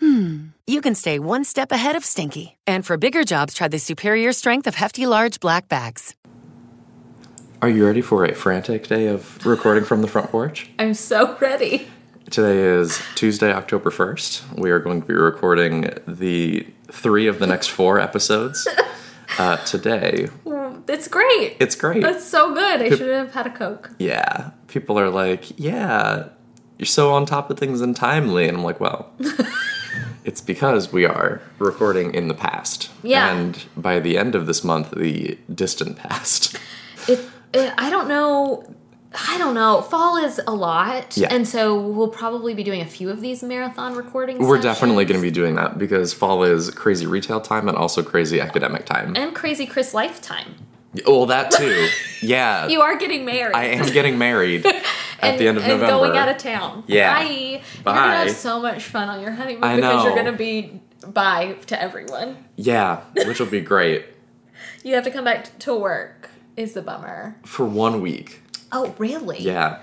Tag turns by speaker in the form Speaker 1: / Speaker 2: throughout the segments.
Speaker 1: hmm, you can stay one step ahead of stinky. And for bigger jobs, try the superior strength of Hefty Large Black Bags.
Speaker 2: Are you ready for a frantic day of recording from the front porch?
Speaker 3: I'm so ready.
Speaker 2: Today is Tuesday, October 1st. We are going to be recording the three of the next four episodes uh, today.
Speaker 3: It's great.
Speaker 2: It's great.
Speaker 3: That's so good. I should have had a Coke.
Speaker 2: yeah. People are like, yeah, you're so on top of things and timely. And I'm like, well, it's because we are recording in the past.
Speaker 3: Yeah.
Speaker 2: And by the end of this month, the distant past.
Speaker 3: It, it, I don't know. I don't know. Fall is a lot.
Speaker 2: Yeah.
Speaker 3: And so we'll probably be doing a few of these marathon recordings.
Speaker 2: We're definitely going to be doing that because fall is crazy retail time and also crazy academic time.
Speaker 3: And Crazy Chris Lifetime.
Speaker 2: Well, that too. Yeah.
Speaker 3: You are getting married.
Speaker 2: I am getting married at
Speaker 3: and,
Speaker 2: the end of
Speaker 3: and
Speaker 2: November.
Speaker 3: going out of town.
Speaker 2: Yeah.
Speaker 3: Bye. You're gonna have so much fun on your honeymoon
Speaker 2: I
Speaker 3: because you're gonna be bye to everyone.
Speaker 2: yeah, which will be great
Speaker 3: You have to come back to work. Is the bummer.
Speaker 2: for one week.
Speaker 3: Oh, really?
Speaker 2: Yeah.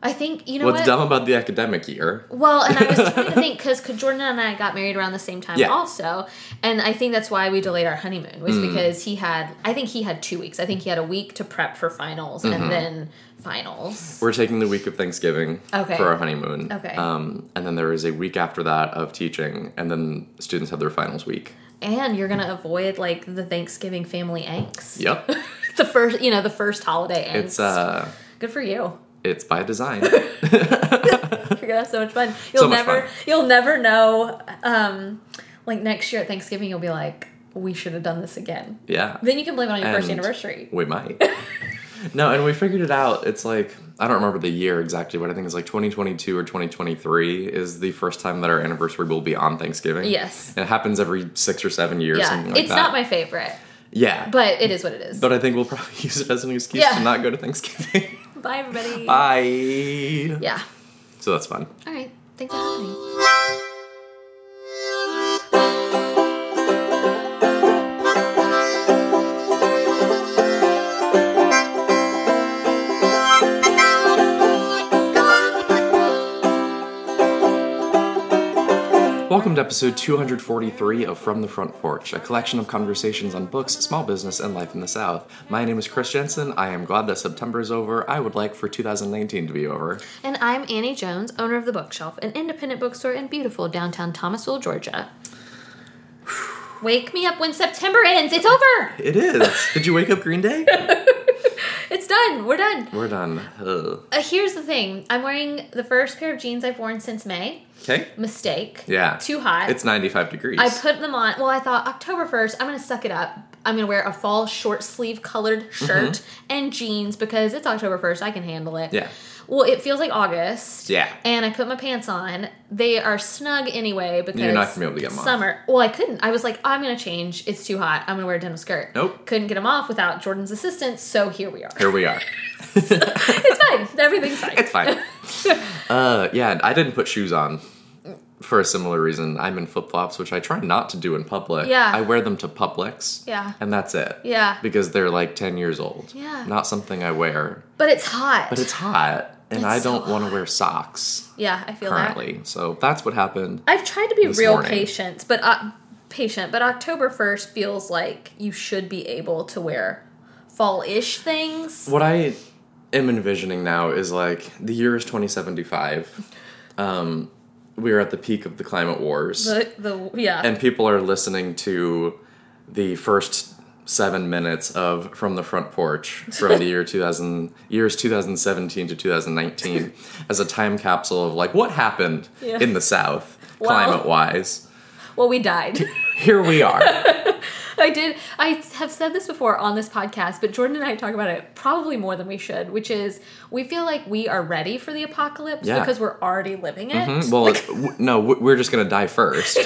Speaker 3: I think you know
Speaker 2: What's
Speaker 3: what.
Speaker 2: dumb about the academic year?
Speaker 3: Well, and I was trying to think because Jordan and I got married around the same time
Speaker 2: Yeah.
Speaker 3: also, and I think that's why we delayed our honeymoon was
Speaker 2: Mm.
Speaker 3: because he had. I think he had two weeks. I think he had a week to prep for finals
Speaker 2: Mm-hmm.
Speaker 3: and then finals.
Speaker 2: We're taking the week of Thanksgiving
Speaker 3: Okay.
Speaker 2: for our honeymoon.
Speaker 3: Okay.
Speaker 2: Um, and then there is a week after that of teaching, and then students have their finals week.
Speaker 3: And you're gonna avoid like the Thanksgiving family angst.
Speaker 2: Yep.
Speaker 3: the first, you know, the first holiday angst.
Speaker 2: it's uh,
Speaker 3: good for you.
Speaker 2: it's by design.
Speaker 3: You're gonna have so much fun. You'll
Speaker 2: much
Speaker 3: never,
Speaker 2: fun.
Speaker 3: you'll never know. Um, like next year at Thanksgiving, you'll be like, we should have done this again.
Speaker 2: yeah.
Speaker 3: Then you can blame it on your first anniversary.
Speaker 2: We might. No, and we figured it out. It's like I don't remember the year exactly, but I think it's like 2022 or 2023 is the first time that our anniversary will be on Thanksgiving.
Speaker 3: Yes.
Speaker 2: and it happens every six or seven years.
Speaker 3: Yeah,
Speaker 2: like
Speaker 3: it's
Speaker 2: that.
Speaker 3: not my favorite,
Speaker 2: yeah,
Speaker 3: but it is what it is.
Speaker 2: but I think we'll probably use it as an excuse
Speaker 3: Yeah.
Speaker 2: to not go to Thanksgiving.
Speaker 3: Bye, everybody.
Speaker 2: Bye.
Speaker 3: Yeah.
Speaker 2: So that's fun.
Speaker 3: All right. Thanks for listening.
Speaker 2: Welcome to episode 243 of From the Front Porch, a collection of conversations on books, small business, and life in the South. My name is Chris Jensen. I am glad that September is over. I would like for 2019 to be over.
Speaker 3: And I'm Annie Jones, owner of The Bookshelf, an independent bookstore in beautiful downtown Thomasville, Georgia. Wake me up when September ends. It's over.
Speaker 2: It is. Did you wake up Green Day?
Speaker 3: Done. We're done.
Speaker 2: We're done.
Speaker 3: Uh, here's the thing I'm wearing the first pair of jeans I've worn since May.
Speaker 2: Okay.
Speaker 3: Mistake.
Speaker 2: Yeah.
Speaker 3: Too hot.
Speaker 2: It's 95 degrees.
Speaker 3: I put them on. Well, I thought October 1st, I'm going to suck it up. I'm going to wear a fall short sleeve colored shirt and jeans because it's October 1st. I can handle it.
Speaker 2: Mm-hmm. Yeah.
Speaker 3: Well, it feels like August.
Speaker 2: Yeah.
Speaker 3: And I put my pants on. They are snug anyway because
Speaker 2: You're not gonna be able to get 'em off.
Speaker 3: summer. Well, I couldn't. I was like, I'm going to change. It's too hot. I'm going to wear a denim skirt.
Speaker 2: Nope.
Speaker 3: Couldn't get them off without Jordan's assistance. So here we are.
Speaker 2: Here we are.
Speaker 3: it's fine. Everything's fine.
Speaker 2: It's fine. uh, yeah, I didn't put shoes on for a similar reason. I'm in flip flops, which I try not to do in public.
Speaker 3: Yeah.
Speaker 2: I wear them to Publix.
Speaker 3: Yeah.
Speaker 2: And that's it.
Speaker 3: Yeah.
Speaker 2: Because they're like 10 years old.
Speaker 3: Yeah.
Speaker 2: Not something I wear.
Speaker 3: But it's hot.
Speaker 2: But it's hot, and I don't want to wear socks
Speaker 3: yeah, I feel that.
Speaker 2: currently. So that's what happened.
Speaker 3: I've tried to be real
Speaker 2: morning.
Speaker 3: patient, but uh, patient, but October first feels like you should be able to wear fall-ish things.
Speaker 2: What I am envisioning now is like the year is 2075. Um, we are at the peak of the climate wars.
Speaker 3: The the yeah.
Speaker 2: and people are listening to the first seven minutes of from the front porch from the year 2000 years 2017 to 2019 as a time capsule of like what happened
Speaker 3: Yeah.
Speaker 2: in the south
Speaker 3: Wow.
Speaker 2: climate wise
Speaker 3: well, we died.
Speaker 2: here we are
Speaker 3: I did. I have said this before on this podcast, but Jordan and I talk about it probably more than we should, which is we feel like we are ready for the apocalypse
Speaker 2: Yeah.
Speaker 3: because we're already living it.
Speaker 2: Hmm, well no we're just gonna die first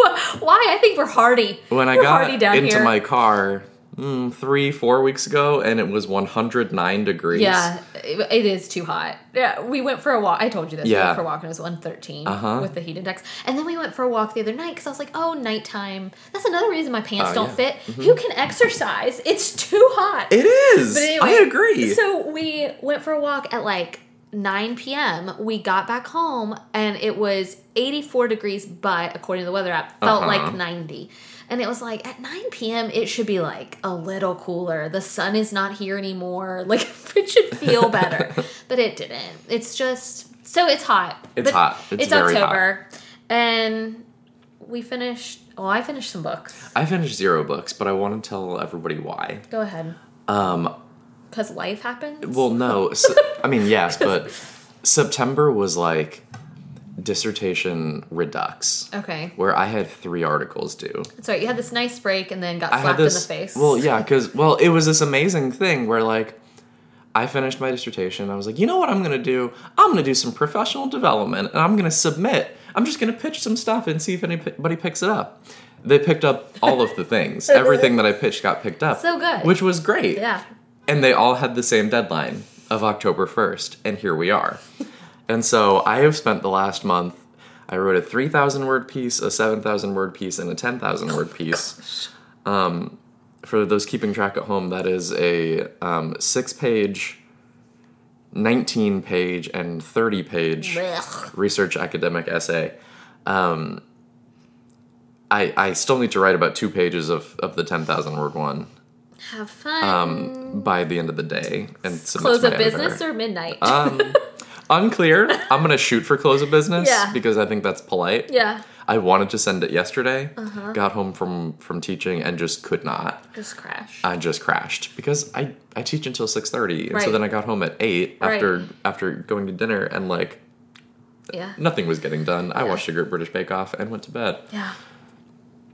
Speaker 3: Why? I think we're hardy.
Speaker 2: when i
Speaker 3: We're
Speaker 2: got into
Speaker 3: here.
Speaker 2: my car mm, three, four weeks ago, and it was 109 degrees.
Speaker 3: Yeah, it, it is too hot. Yeah, we went for a walk. I told you this. We
Speaker 2: Yeah.
Speaker 3: went for a walk and it was 113
Speaker 2: Uh-huh.
Speaker 3: with the heat index. And then we went for a walk the other night because I was like, oh, nighttime. That's another reason my pants
Speaker 2: Oh,
Speaker 3: don't
Speaker 2: yeah.
Speaker 3: fit. Who can exercise? It's too hot.
Speaker 2: It is.
Speaker 3: Anyway,
Speaker 2: I agree.
Speaker 3: So we went for a walk at like 9 p.m. We got back home and it was 84 degrees, but according to the weather app, felt
Speaker 2: Uh-huh.
Speaker 3: like 90. And it was like at 9 p.m. it should be like a little cooler. The sun is not here anymore. Like it should feel better, but it didn't. It's just so it's hot.
Speaker 2: It's hot. It's very hot.
Speaker 3: October, and we finished. Well, I finished some books.
Speaker 2: I finished zero books, but I want to tell everybody why.
Speaker 3: Go ahead.
Speaker 2: Um,
Speaker 3: Because life happens.
Speaker 2: well, no. I mean, yes, but September was like dissertation redux,
Speaker 3: okay.
Speaker 2: where I had three articles due.
Speaker 3: That's right. You had this nice break and then got slapped
Speaker 2: this.
Speaker 3: in the face.
Speaker 2: Well, yeah, because well, it was this amazing thing where like I finished my dissertation. I was like, you know what I'm gonna do? I'm gonna do some professional development, and I'm gonna submit. I'm just gonna pitch some stuff and see if anybody picks it up. They picked up all of the things. Everything that I pitched got picked up.
Speaker 3: So good.
Speaker 2: Which was great.
Speaker 3: Yeah.
Speaker 2: And they all had the same deadline of October 1st, and here we are. and so I have spent the last month. I wrote a 3,000 word piece, a 7,000 word piece, and a 10,000 word piece. Um, for those keeping track at home, that is a um, six page, 19 page, and 30 page
Speaker 3: Blech.
Speaker 2: research academic essay. Um, I, I still need to write about two pages of, of the 10,000 word one
Speaker 3: Have fun.
Speaker 2: um, by the end of the day and
Speaker 3: Close
Speaker 2: my
Speaker 3: business or midnight?
Speaker 2: um, unclear. I'm gonna shoot for close of business
Speaker 3: Yeah.
Speaker 2: because I think that's polite.
Speaker 3: yeah.
Speaker 2: I wanted to send it yesterday.
Speaker 3: Uh-huh.
Speaker 2: Got home from from teaching and just could not.
Speaker 3: Just crashed.
Speaker 2: I just crashed because I I teach until six thirty, and so then I got home at eight
Speaker 3: Right.
Speaker 2: after after going to dinner and like
Speaker 3: yeah.
Speaker 2: nothing was getting done. I watched a Great British Bake Off and went to bed.
Speaker 3: Yeah.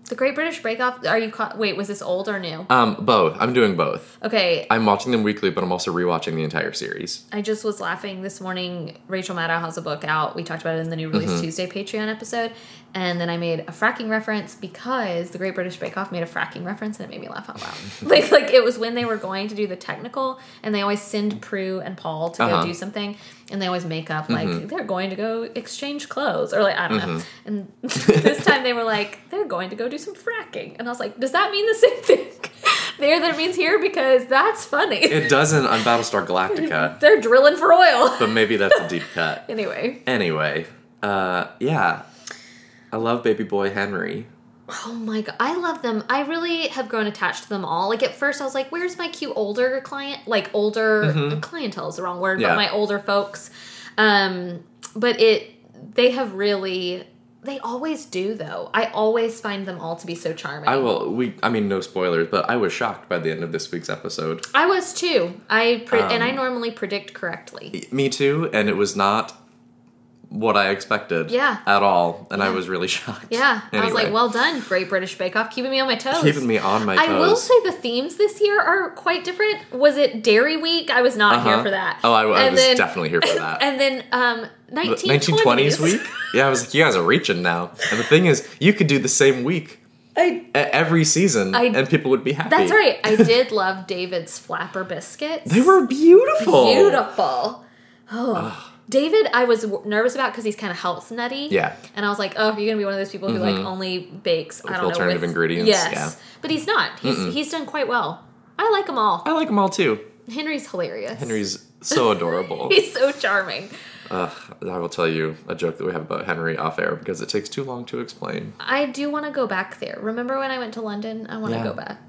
Speaker 3: The Great British Break Off. Are you caught? Wait, was this old or new?
Speaker 2: Um, both. I'm doing both.
Speaker 3: Okay.
Speaker 2: I'm watching them weekly, but I'm also rewatching the entire series.
Speaker 3: I just was laughing this morning. Rachel Maddow has a book out. We talked about it in the new release
Speaker 2: Mm-hmm.
Speaker 3: Tuesday Patreon episode. And then I made a fracking reference because the Great British Bake Off made a fracking reference and it made me laugh out loud. like like it was when they were going to do the technical and they always send Prue and Paul to
Speaker 2: Uh-huh.
Speaker 3: go do something and they always make up like they're going to go exchange clothes or like I don't know. And this time they were like, they're going to go do some fracking. And I was like, does that mean the same thing there that it means here? Because that's funny.
Speaker 2: It doesn't on Battlestar Galactica,
Speaker 3: they're drilling for oil.
Speaker 2: but maybe that's a deep cut.
Speaker 3: Anyway,
Speaker 2: Anyway, uh, yeah, I love Baby Boy Henry.
Speaker 3: oh my god, I love them. I really have grown attached to them all. Like at first, I was like, "Where's my cute older client? Like older clientele is the wrong word,
Speaker 2: Mm-hmm. Yeah.
Speaker 3: but my older folks." Um, but it, they have really, they always do though. I always find them all to be so charming.
Speaker 2: I will. We. I mean, no spoilers, but I was shocked by the end of this week's episode.
Speaker 3: I was too. I pre- and
Speaker 2: Um,
Speaker 3: I normally predict correctly.
Speaker 2: Me too, and it was not what I expected.
Speaker 3: Yeah.
Speaker 2: At all, and I
Speaker 3: Yeah. was
Speaker 2: was really shocked.
Speaker 3: Yeah, I was like, "Well done, Great British Bake Off, keeping me on my toes."
Speaker 2: keeping me on my toes.
Speaker 3: I will say the themes this year are quite different. Was it Dairy Week? I was not here
Speaker 2: Uh-huh.
Speaker 3: for that.
Speaker 2: Oh, I, I was
Speaker 3: then-
Speaker 2: definitely here for that.
Speaker 3: And then um, 1920s.
Speaker 2: 1920s week. Yeah, I was like, you guys are reaching now. And the thing is, you could do the same week
Speaker 3: I,
Speaker 2: every season,
Speaker 3: I-
Speaker 2: and people would be happy.
Speaker 3: that's right. I did love David's flapper biscuits.
Speaker 2: They were beautiful.
Speaker 3: beautiful. Oh. David, I was w- nervous about because he's kind of health nutty.
Speaker 2: Yeah.
Speaker 3: And I was like, oh, you're going to be one of those people who like mm-hmm. only bakes, I don't know.
Speaker 2: alternative
Speaker 3: with-
Speaker 2: ingredients,
Speaker 3: Yes.
Speaker 2: yeah.
Speaker 3: But he's not. He's, he's done quite well. I like them all.
Speaker 2: I like them all too.
Speaker 3: Henry's hilarious.
Speaker 2: Henry's so adorable.
Speaker 3: He's so charming.
Speaker 2: Ugh, I will tell you a joke that we have about Henry off air because it takes too long to explain.
Speaker 3: I do want to go back there. Remember when I went to London? I want to
Speaker 2: Yeah.
Speaker 3: go back.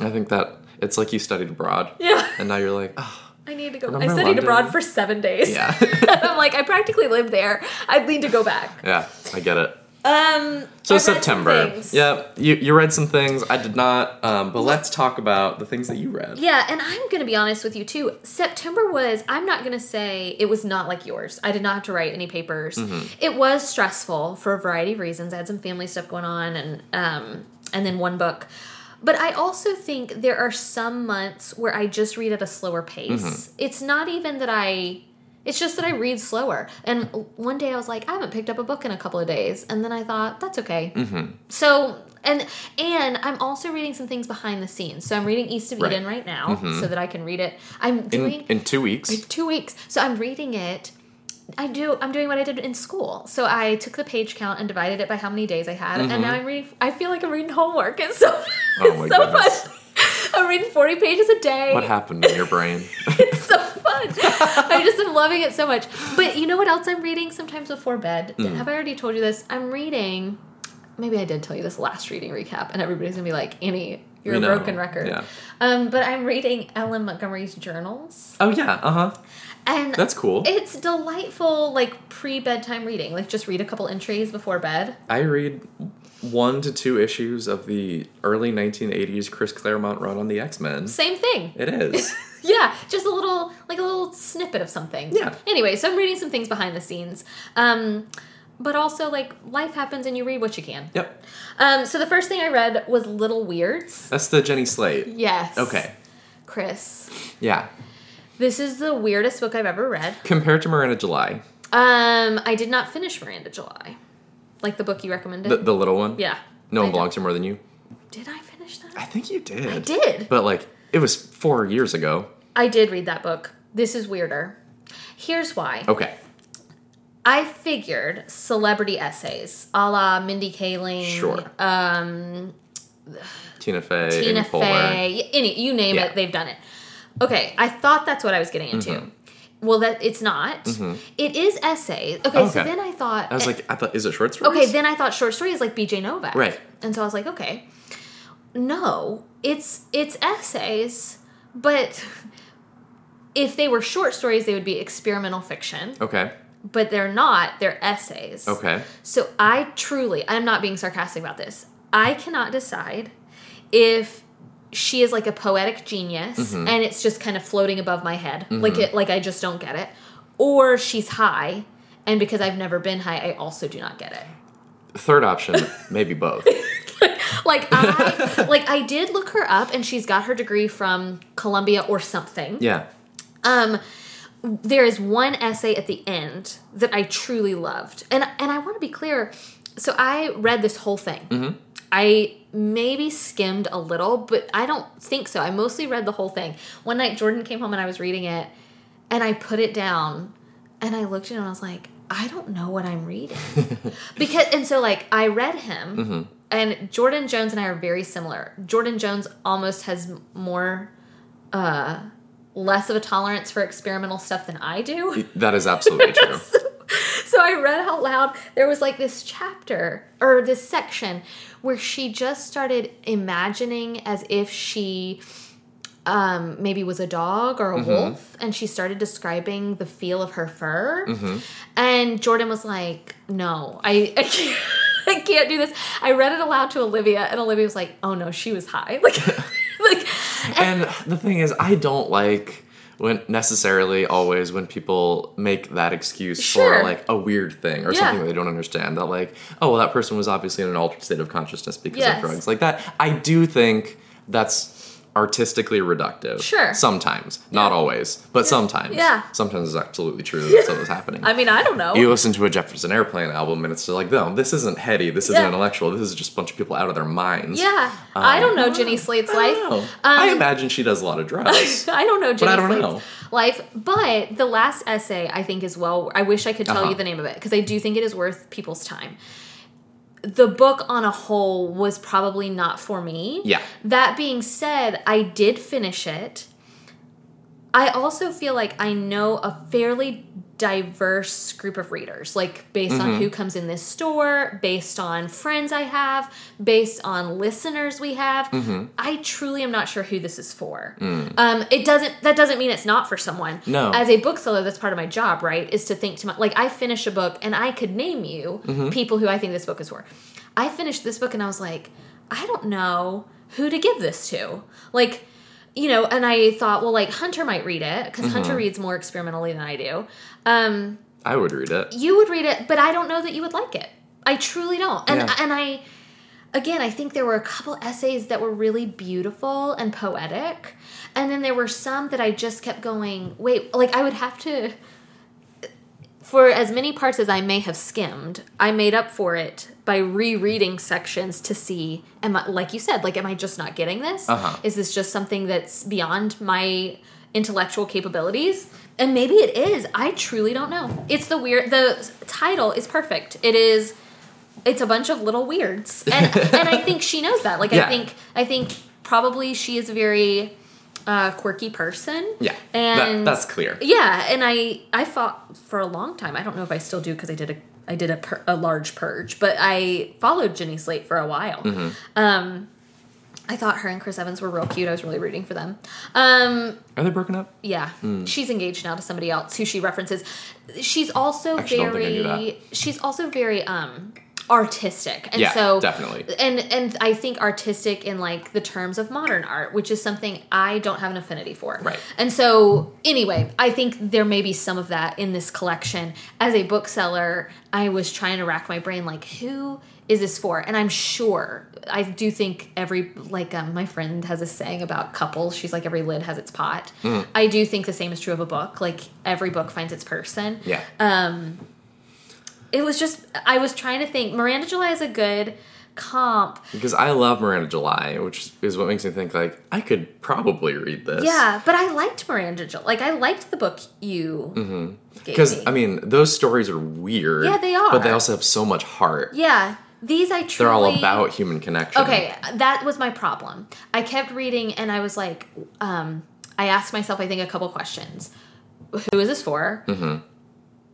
Speaker 2: I think that it's like you studied abroad.
Speaker 3: Yeah.
Speaker 2: And now you're like, oh,
Speaker 3: I need to go. I studied
Speaker 2: London?
Speaker 3: abroad for seven days.
Speaker 2: yeah.
Speaker 3: I'm like, I practically lived there. I'd need to go back.
Speaker 2: yeah, I get it.
Speaker 3: Um.
Speaker 2: So
Speaker 3: I
Speaker 2: September. Yeah, you, you read some things. I did not, um, but let's talk about the things that you read.
Speaker 3: Yeah, and I'm going to be honest with you too. September was, I'm not going to say it was not like yours. I did not have to write any papers.
Speaker 2: Mm-hmm.
Speaker 3: It was stressful for a variety of reasons. I had some family stuff going on and um and then one book. But I also think there are some months where I just read at a slower pace.
Speaker 2: Mm-hmm.
Speaker 3: It's not even that I it's just that I read slower. And one day I was like, I haven't picked up a book in a couple of days. And then I thought, that's okay.
Speaker 2: Mm-hmm.
Speaker 3: So and and I'm also reading some things behind the scenes. So I'm reading East of
Speaker 2: Right.
Speaker 3: Eden right now, so that I can read it. I'm
Speaker 2: In,
Speaker 3: doing
Speaker 2: in two weeks.
Speaker 3: In two weeks. So I'm reading it. I do. I'm doing what I did in school. So I took the page count and divided it by how many days I had, and now I'm reading. I feel like I'm reading homework. It's so.
Speaker 2: Mm-hmm. Oh
Speaker 3: it's so
Speaker 2: goodness.
Speaker 3: fun. I'm reading 40 pages a day.
Speaker 2: What happened in your brain?
Speaker 3: It's so fun. I just am loving it so much. But you know what else I'm reading sometimes before bed?
Speaker 2: Mm.
Speaker 3: Have I already told you this? I'm reading. Maybe I did tell you this last reading recap, and everybody's gonna be like, "Annie, you're
Speaker 2: We
Speaker 3: a
Speaker 2: know.
Speaker 3: broken record."
Speaker 2: Yeah.
Speaker 3: Um, but I'm reading L.M. Montgomery's journals,
Speaker 2: oh yeah, uh huh.
Speaker 3: And
Speaker 2: That's cool.
Speaker 3: It's delightful, like pre bedtime reading. Like just read a couple entries before bed.
Speaker 2: I read one to two issues of the early 1980s Chris Claremont run on the X Men.
Speaker 3: Same thing.
Speaker 2: It is.
Speaker 3: Yeah, just a little, like a little snippet of something.
Speaker 2: Yeah.
Speaker 3: Anyway, so I'm reading some things behind the scenes. Um, but also, like, life happens and you read what you can.
Speaker 2: yep.
Speaker 3: Um, so the first thing I read was Little Weirds.
Speaker 2: That's the Jenny Slate.
Speaker 3: Yes.
Speaker 2: Okay.
Speaker 3: Chris,
Speaker 2: Yeah.
Speaker 3: This is the weirdest book I've ever read.
Speaker 2: Compared to Miranda July,
Speaker 3: Um, I did not finish Miranda July. Like the book you recommended.
Speaker 2: the, the little one.
Speaker 3: yeah.
Speaker 2: No
Speaker 3: I
Speaker 2: one
Speaker 3: did-
Speaker 2: belongs to more than you.
Speaker 3: Did I finish that?
Speaker 2: I think you did.
Speaker 3: I did.
Speaker 2: But like, it was four years ago.
Speaker 3: I did read that book. This is weirder. Here's why.
Speaker 2: Okay.
Speaker 3: I figured celebrity essays, a la Mindy Kaling,
Speaker 2: Sure.
Speaker 3: um,
Speaker 2: Tina Fey,
Speaker 3: Tina Fey, any you name
Speaker 2: Yeah.
Speaker 3: it, they've done it. Okay, I thought that's what I was getting into.
Speaker 2: Mm-hmm.
Speaker 3: Well, that it's not. It is essays. Okay, so then I thought.
Speaker 2: I was like, I thought, is it short stories?
Speaker 3: okay, then I thought short story is like B.J. Novak,
Speaker 2: Right.
Speaker 3: And so I was like, okay, no, it's it's essays, but if they were short stories, they would be experimental fiction.
Speaker 2: Okay.
Speaker 3: But they're not. They're essays.
Speaker 2: Okay.
Speaker 3: So I truly, I'm not being sarcastic about this. I cannot decide if she is like a poetic genius
Speaker 2: Mm-hmm.
Speaker 3: and it's just kind of floating above my head, like it, like I just don't get it, or she's high, and because I've never been high, I also do not get it.
Speaker 2: Third option, maybe both.
Speaker 3: Like I, like I did look her up, and she's got her degree from Columbia or something.
Speaker 2: Yeah.
Speaker 3: Um, there is one essay at the end that I truly loved, and and I want to be clear. So I read this whole thing. I maybe skimmed a little, but I don't think so. I mostly read the whole thing. One night, Jordan came home and I was reading it, and I put it down, and I looked at it and I was like, I don't know what I'm reading because, and so like I read him, and Jordan Jones and I are very similar. Jordan Jones almost has more uh less of a tolerance for experimental stuff than I do.
Speaker 2: That is absolutely true.
Speaker 3: So I read out loud there was like this chapter or this section where she just started imagining as if she um, maybe was a dog or a wolf and she started describing the feel of her fur and jordan was like no i, I can't I can't do this. I read it aloud to Olivia, and Olivia was like, "Oh no, she was high." Like, like,
Speaker 2: and the thing is, I don't like when necessarily always when people make that excuse
Speaker 3: Sure.
Speaker 2: for like a weird thing or
Speaker 3: Yeah.
Speaker 2: something they don't understand. That like, oh well, that person was obviously in an altered state of consciousness because
Speaker 3: Yes.
Speaker 2: of drugs. Like that, I do think that's artistically reductive.
Speaker 3: Sure.
Speaker 2: Sometimes, not always, but sometimes.
Speaker 3: Yeah.
Speaker 2: Sometimes it's absolutely true that stuff is happening.
Speaker 3: I mean, I don't know.
Speaker 2: you listen to a Jefferson Airplane album and it's just like, no, this isn't heady, this isn't
Speaker 3: Yeah.
Speaker 2: intellectual, this is just a bunch of people out of their minds.
Speaker 3: yeah, I don't know Jenny Slate's
Speaker 2: I
Speaker 3: life. Um,
Speaker 2: I imagine she does a lot of drugs.
Speaker 3: I don't know Jenny
Speaker 2: I don't
Speaker 3: Slate's
Speaker 2: know.
Speaker 3: life, but the last essay I think is well. I wish I could tell
Speaker 2: Uh-huh.
Speaker 3: you the name of it because I do think it is worth people's time. The book on a whole was probably not for me.
Speaker 2: Yeah.
Speaker 3: That being said, I did finish it. I also feel like I know a fairly diverse group of readers, like based
Speaker 2: Mm-hmm.
Speaker 3: on who comes in this store, based on friends I have, based on listeners we have.
Speaker 2: Mm-hmm.
Speaker 3: I truly am not sure who this is for. Um, it doesn't. That doesn't mean it's not for someone.
Speaker 2: Mm. No.
Speaker 3: As a bookseller, that's part of my job, right? Is to think to my like I finish a book and I could name you
Speaker 2: Mm-hmm.
Speaker 3: people who I think this book is for. I finished this book and I was like, I don't know who to give this to. Like, you know, and I thought, well, like Hunter might read it because
Speaker 2: Mm-hmm.
Speaker 3: Hunter reads more experimentally than I do. Um,
Speaker 2: I would read it.
Speaker 3: you would read it, but I don't know that you would like it. I truly don't. And
Speaker 2: Yeah.
Speaker 3: and I again, I think there were a couple essays that were really beautiful and poetic, and then there were some that I just kept going, wait, like I would have to for as many parts as I may have skimmed, I made up for it by rereading sections to see am I like you said, like am I just not getting this?
Speaker 2: Uh-huh.
Speaker 3: Is this just something that's beyond my intellectual capabilities? And maybe it is. I truly don't know. It's the weird the title is perfect. It is it's a bunch of little weirds. And and I think she knows that. Like
Speaker 2: Yeah.
Speaker 3: I think I think probably she is very uh, quirky person.
Speaker 2: Yeah, that-
Speaker 3: And
Speaker 2: that's clear.
Speaker 3: yeah, and I I fought for a long time. I don't know if I still do because I did a I did a pur- a large purge, but I followed Jenny Slate for a while.
Speaker 2: Mm-hmm.
Speaker 3: Um, I thought her and Chris Evans were real cute. I was really rooting for them. Um,
Speaker 2: Are they broken up?
Speaker 3: yeah, she's engaged now to somebody else who she references. She's also
Speaker 2: Actually, don't think I knew
Speaker 3: very. She's also very um artistic, and
Speaker 2: Yeah,
Speaker 3: so
Speaker 2: definitely.
Speaker 3: and and I think artistic in like the terms of modern art, which is something I don't have an affinity for.
Speaker 2: Right.
Speaker 3: And so anyway, I think there may be some of that in this collection. As a bookseller, I was trying to rack my brain like who is this for? And I'm sure I do think every like um, my friend has a saying about couples. She's like every lid has its pot.
Speaker 2: Mm-hmm.
Speaker 3: I do think the same is true of a book. Like every book finds its person
Speaker 2: Yeah.
Speaker 3: It was just I was trying to think. Miranda July is a good comp.
Speaker 2: because I love Miranda July, which is what makes me think like I could probably read this.
Speaker 3: Yeah, but I liked Miranda July. Like I liked the book you gave
Speaker 2: Because
Speaker 3: me.
Speaker 2: I mean, those stories are weird.
Speaker 3: Yeah, they are.
Speaker 2: But they also have so much heart.
Speaker 3: yeah, these I truly
Speaker 2: They're all about human connection.
Speaker 3: Okay, that was my problem. I kept reading and I was like, um, I asked myself, I think, a couple questions. Who is this for?
Speaker 2: Mm-hmm.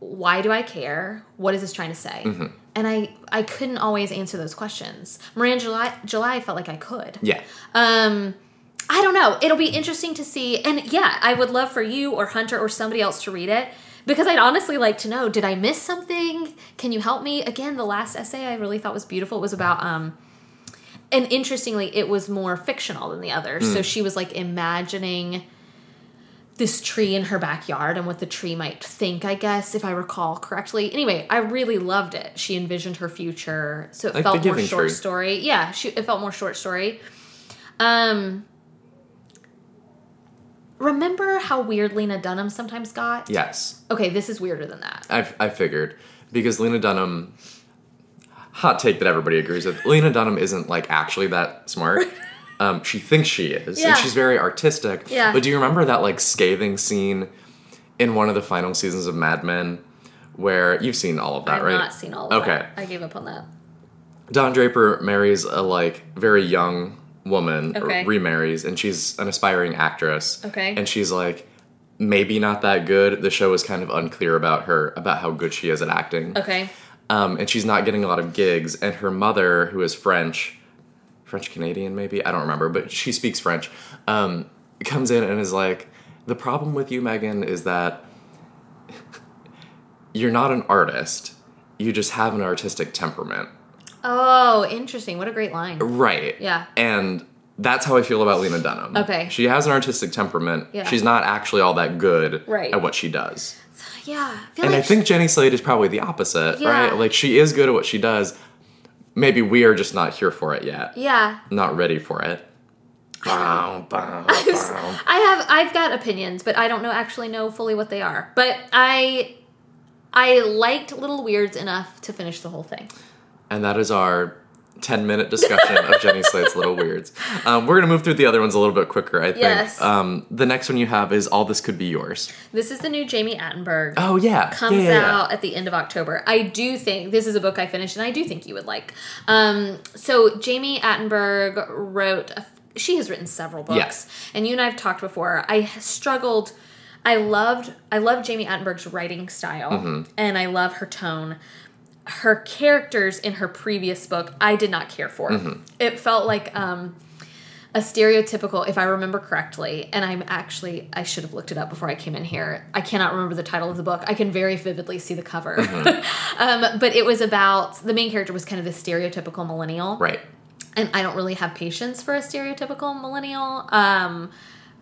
Speaker 3: Why do I care? What is this trying to say?
Speaker 2: Mm-hmm.
Speaker 3: And I, I couldn't always answer those questions. Miranda July, July, I felt like I could.
Speaker 2: Yeah.
Speaker 3: Um, I don't know. It'll be interesting to see. And yeah, I would love for you or Hunter or somebody else to read it because I'd honestly like to know did I miss something? Can you help me? Again, the last essay I really thought was beautiful. It was about, um, and interestingly, it was more fictional than the others. So she was like imagining this tree in her backyard and what the tree might think, I guess, if I recall correctly. Anyway, I really loved it. She envisioned her future. So it
Speaker 2: Like
Speaker 3: felt more short
Speaker 2: Tree.
Speaker 3: story. Yeah, she, it felt more short story. Um, remember how weird Lena Dunham sometimes got?
Speaker 2: Yes.
Speaker 3: Okay, this is weirder than that.
Speaker 2: I, I figured because Lena Dunham, hot take that everybody agrees with. Lena Dunham isn't like actually that smart. Um, she thinks she is,
Speaker 3: Yeah.
Speaker 2: and she's very artistic.
Speaker 3: Yeah.
Speaker 2: But do you remember that like scathing scene in one of the final seasons of Mad Men, where you've seen all of that, right?
Speaker 3: I've
Speaker 2: right?
Speaker 3: not seen all of
Speaker 2: Okay.
Speaker 3: that. I gave up on that.
Speaker 2: Don Draper marries a like very young woman,
Speaker 3: Okay.
Speaker 2: or remarries, and she's an aspiring actress.
Speaker 3: Okay.
Speaker 2: And she's like, maybe not that good. The show is kind of unclear about her, about how good she is at acting.
Speaker 3: Okay.
Speaker 2: Um, and she's not getting a lot of gigs. And her mother, who is French, French Canadian maybe, I don't remember, but she speaks French, um, comes in and is like, the problem with you, Megan, is that you're not an artist. You just have an artistic temperament.
Speaker 3: Oh, interesting. What a great line.
Speaker 2: Right.
Speaker 3: Yeah.
Speaker 2: And that's how I feel about Lena Dunham.
Speaker 3: Okay.
Speaker 2: She has an artistic temperament.
Speaker 3: Yeah.
Speaker 2: She's not actually all that good
Speaker 3: Right.
Speaker 2: at what she does.
Speaker 3: Yeah. I
Speaker 2: And I
Speaker 3: like
Speaker 2: think Jenny Slate is probably the opposite,
Speaker 3: Yeah.
Speaker 2: right? Like she is good at what she does. Maybe we are just not here for it yet.
Speaker 3: Yeah.
Speaker 2: Not ready for it. Bow, bow, bow.
Speaker 3: I have I've got opinions, but I don't know actually know fully what they are. But I I liked Little Weirds enough to finish the whole thing.
Speaker 2: And that is our 10 minute discussion of Jenny Slate's Little Weirds. Um, we're going to move through the other ones a little bit quicker, I think.
Speaker 3: Yes.
Speaker 2: Um, the next one you have is All This Could Be Yours.
Speaker 3: This is the new Jami Attenberg.
Speaker 2: Oh, yeah.
Speaker 3: Comes
Speaker 2: Yeah, yeah, yeah.
Speaker 3: out at the end of October. I do think this is a book I finished, and I do think you would like. Um, so Jami Attenberg wrote. A, she has written several books, and you and I have talked before. I struggled. I loved. I love Jami Attenberg's writing style,
Speaker 2: Mm-hmm.
Speaker 3: and I love her tone. Her characters in her previous book, I did not care for.
Speaker 2: Mm-hmm.
Speaker 3: It felt like um, a stereotypical, if I remember correctly, and I'm actually, I should have looked it up before I came in here. I cannot remember the title of the book. I can very vividly see the cover. um, but it was about the main character was kind of the stereotypical millennial.
Speaker 2: Right.
Speaker 3: And I don't really have patience for a stereotypical millennial. Um,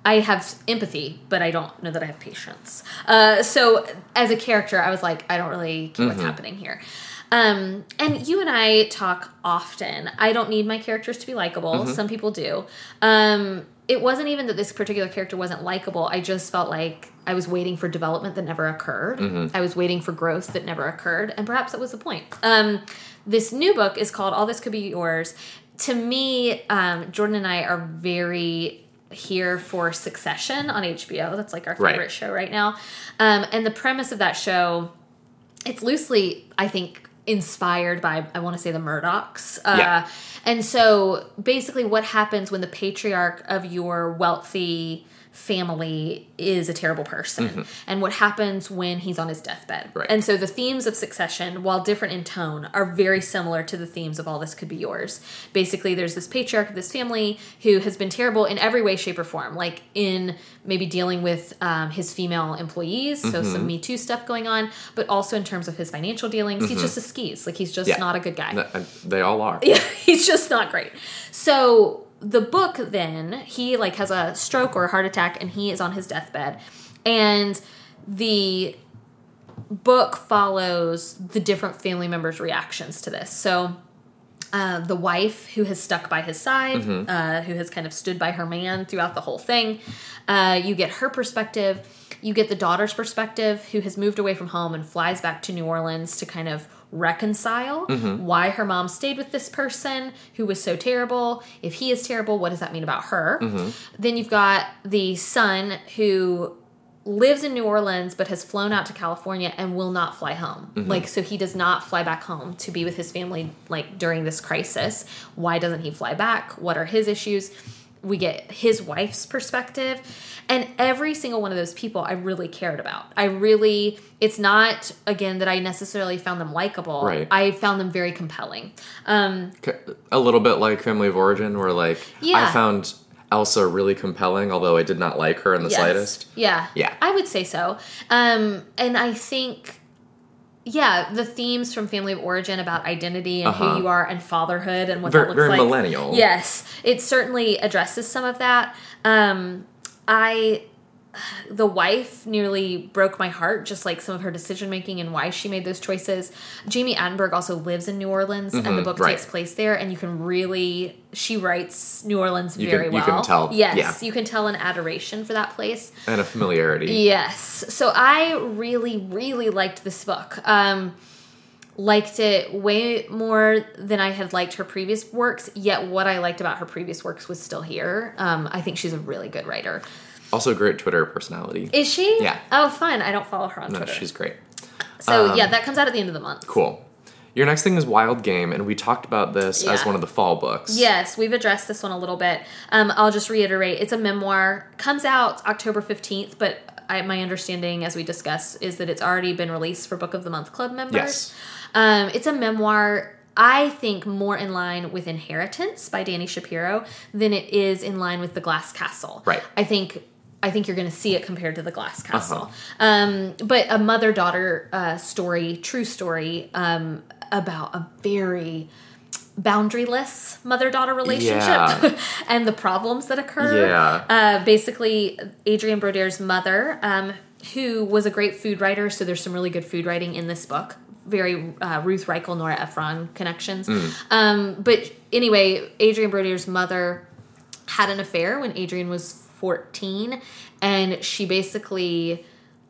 Speaker 3: I have empathy, but I don't know that I have patience. Uh, so as a character, I was like, I don't really care what's happening here. Um, and you and I talk often. I don't need my characters to be likable. Some people do. Um, it wasn't even that this particular character wasn't likable. I just felt like I was waiting for development that never occurred. I was waiting for growth that never occurred, and perhaps that was the point. Um, this new book is called All This Could Be Yours. To me, um, Jordan and I are very here for Succession on HBO. That's like our
Speaker 2: Right.
Speaker 3: favorite show right now. Um, and the premise of that show it's loosely, I think, inspired by I want to say the Murdochs. Uh,
Speaker 2: Yeah.
Speaker 3: And so basically, what happens when the patriarch of your wealthy family is a terrible person, and what happens when he's on his deathbed.
Speaker 2: Mm-hmm. Right.
Speaker 3: And so the themes of succession, while different in tone, are very similar to the themes of All This Could Be Yours. Basically, there's this patriarch of this family who has been terrible in every way, shape, or form, like in maybe dealing with um, his female employees, so
Speaker 2: Mm-hmm.
Speaker 3: some Me Too stuff going on, but also in terms of his financial dealings. He's just a skis. Like, he's just
Speaker 2: Mm-hmm. Yeah.
Speaker 3: not a good guy.
Speaker 2: They all are.
Speaker 3: Yeah, he's just not great. So the book then he like has a stroke or a heart attack and he is on his deathbed and the book follows the different family members reactions to this so uh, the wife who has stuck by his side, uh, who has kind of stood by her man throughout the whole thing. Uh, you get her perspective. You get the daughter's perspective, who has moved away from home and flies back to New Orleans to kind of reconcile mm-hmm. why her mom stayed with this person who was so terrible. If he is terrible, what does that mean about her? Mm-hmm. Then you've got the son who lives in New Orleans but has flown out to California and will not fly home. Mm-hmm. Like so he does not fly back home to be with his family like during this crisis. Why doesn't he fly back? What are his issues? We get his wife's perspective and every single one of those people I really cared about. I really it's not again that I necessarily found them likable.
Speaker 2: Right.
Speaker 3: I found them very compelling. Um
Speaker 2: a little bit like Family of Origin, where like
Speaker 3: Yeah.
Speaker 2: I found Elsa really compelling, although I did not like her in the
Speaker 3: Yes.
Speaker 2: slightest.
Speaker 3: Yeah.
Speaker 2: Yeah.
Speaker 3: I would say so. Um, and I think, yeah, the themes from Family of Origin about identity and
Speaker 2: Uh-huh.
Speaker 3: who you are and fatherhood and what
Speaker 2: Very-
Speaker 3: that looks
Speaker 2: very
Speaker 3: like.
Speaker 2: millennial.
Speaker 3: Yes. It certainly addresses some of that. Um, I. The wife nearly broke my heart, just like some of her decision making and why she made those choices. Jami Attenberg also lives in New Orleans, and the book
Speaker 2: Mm-hmm. right.
Speaker 3: takes place there, and you can really she writes New Orleans
Speaker 2: You
Speaker 3: very
Speaker 2: can- you
Speaker 3: well.
Speaker 2: can tell,
Speaker 3: Yes,
Speaker 2: yeah.
Speaker 3: you can tell an adoration for that place.
Speaker 2: And a familiarity.
Speaker 3: Yes. So I really, really liked this book. Um, liked it way more than I had liked her previous works, yet what I liked about her previous works was still here. Um, I think she's a really good writer.
Speaker 2: Also, great Twitter personality.
Speaker 3: Is she?
Speaker 2: Yeah.
Speaker 3: Oh, fun. I don't follow her on Twitter.
Speaker 2: no,
Speaker 3: Twitter.
Speaker 2: she's great.
Speaker 3: so, yeah, that comes out at the end of the month.
Speaker 2: Cool. Your next thing is Wild Game, and we talked about this as one of the fall books.
Speaker 3: Yes, we've addressed this one a little bit. Um, I'll just reiterate it's a memoir, comes out October 15th, but I, my understanding, as we discussed, is that it's already been released for Book of the Month Club members.
Speaker 2: Yes.
Speaker 3: Um, it's a memoir, I think, more in line with Inheritance by Danny Shapiro than it is in line with The Glass Castle.
Speaker 2: Right.
Speaker 3: I think. I think you're going to see it compared to the Glass Castle,
Speaker 2: Uh-huh.
Speaker 3: um, but a mother-daughter uh, story, true story um, about a very boundaryless mother-daughter relationship
Speaker 2: Yeah.
Speaker 3: and the problems that occur.
Speaker 2: Yeah.
Speaker 3: Uh, basically, Adrienne Brodeur's mother, um, who was a great food writer, so there's some really good food writing in this book. Very uh, Ruth Reichl, Nora Ephron connections. Um, but anyway, Adrienne Brodeur's mother had an affair when Adrienne was 14, and she basically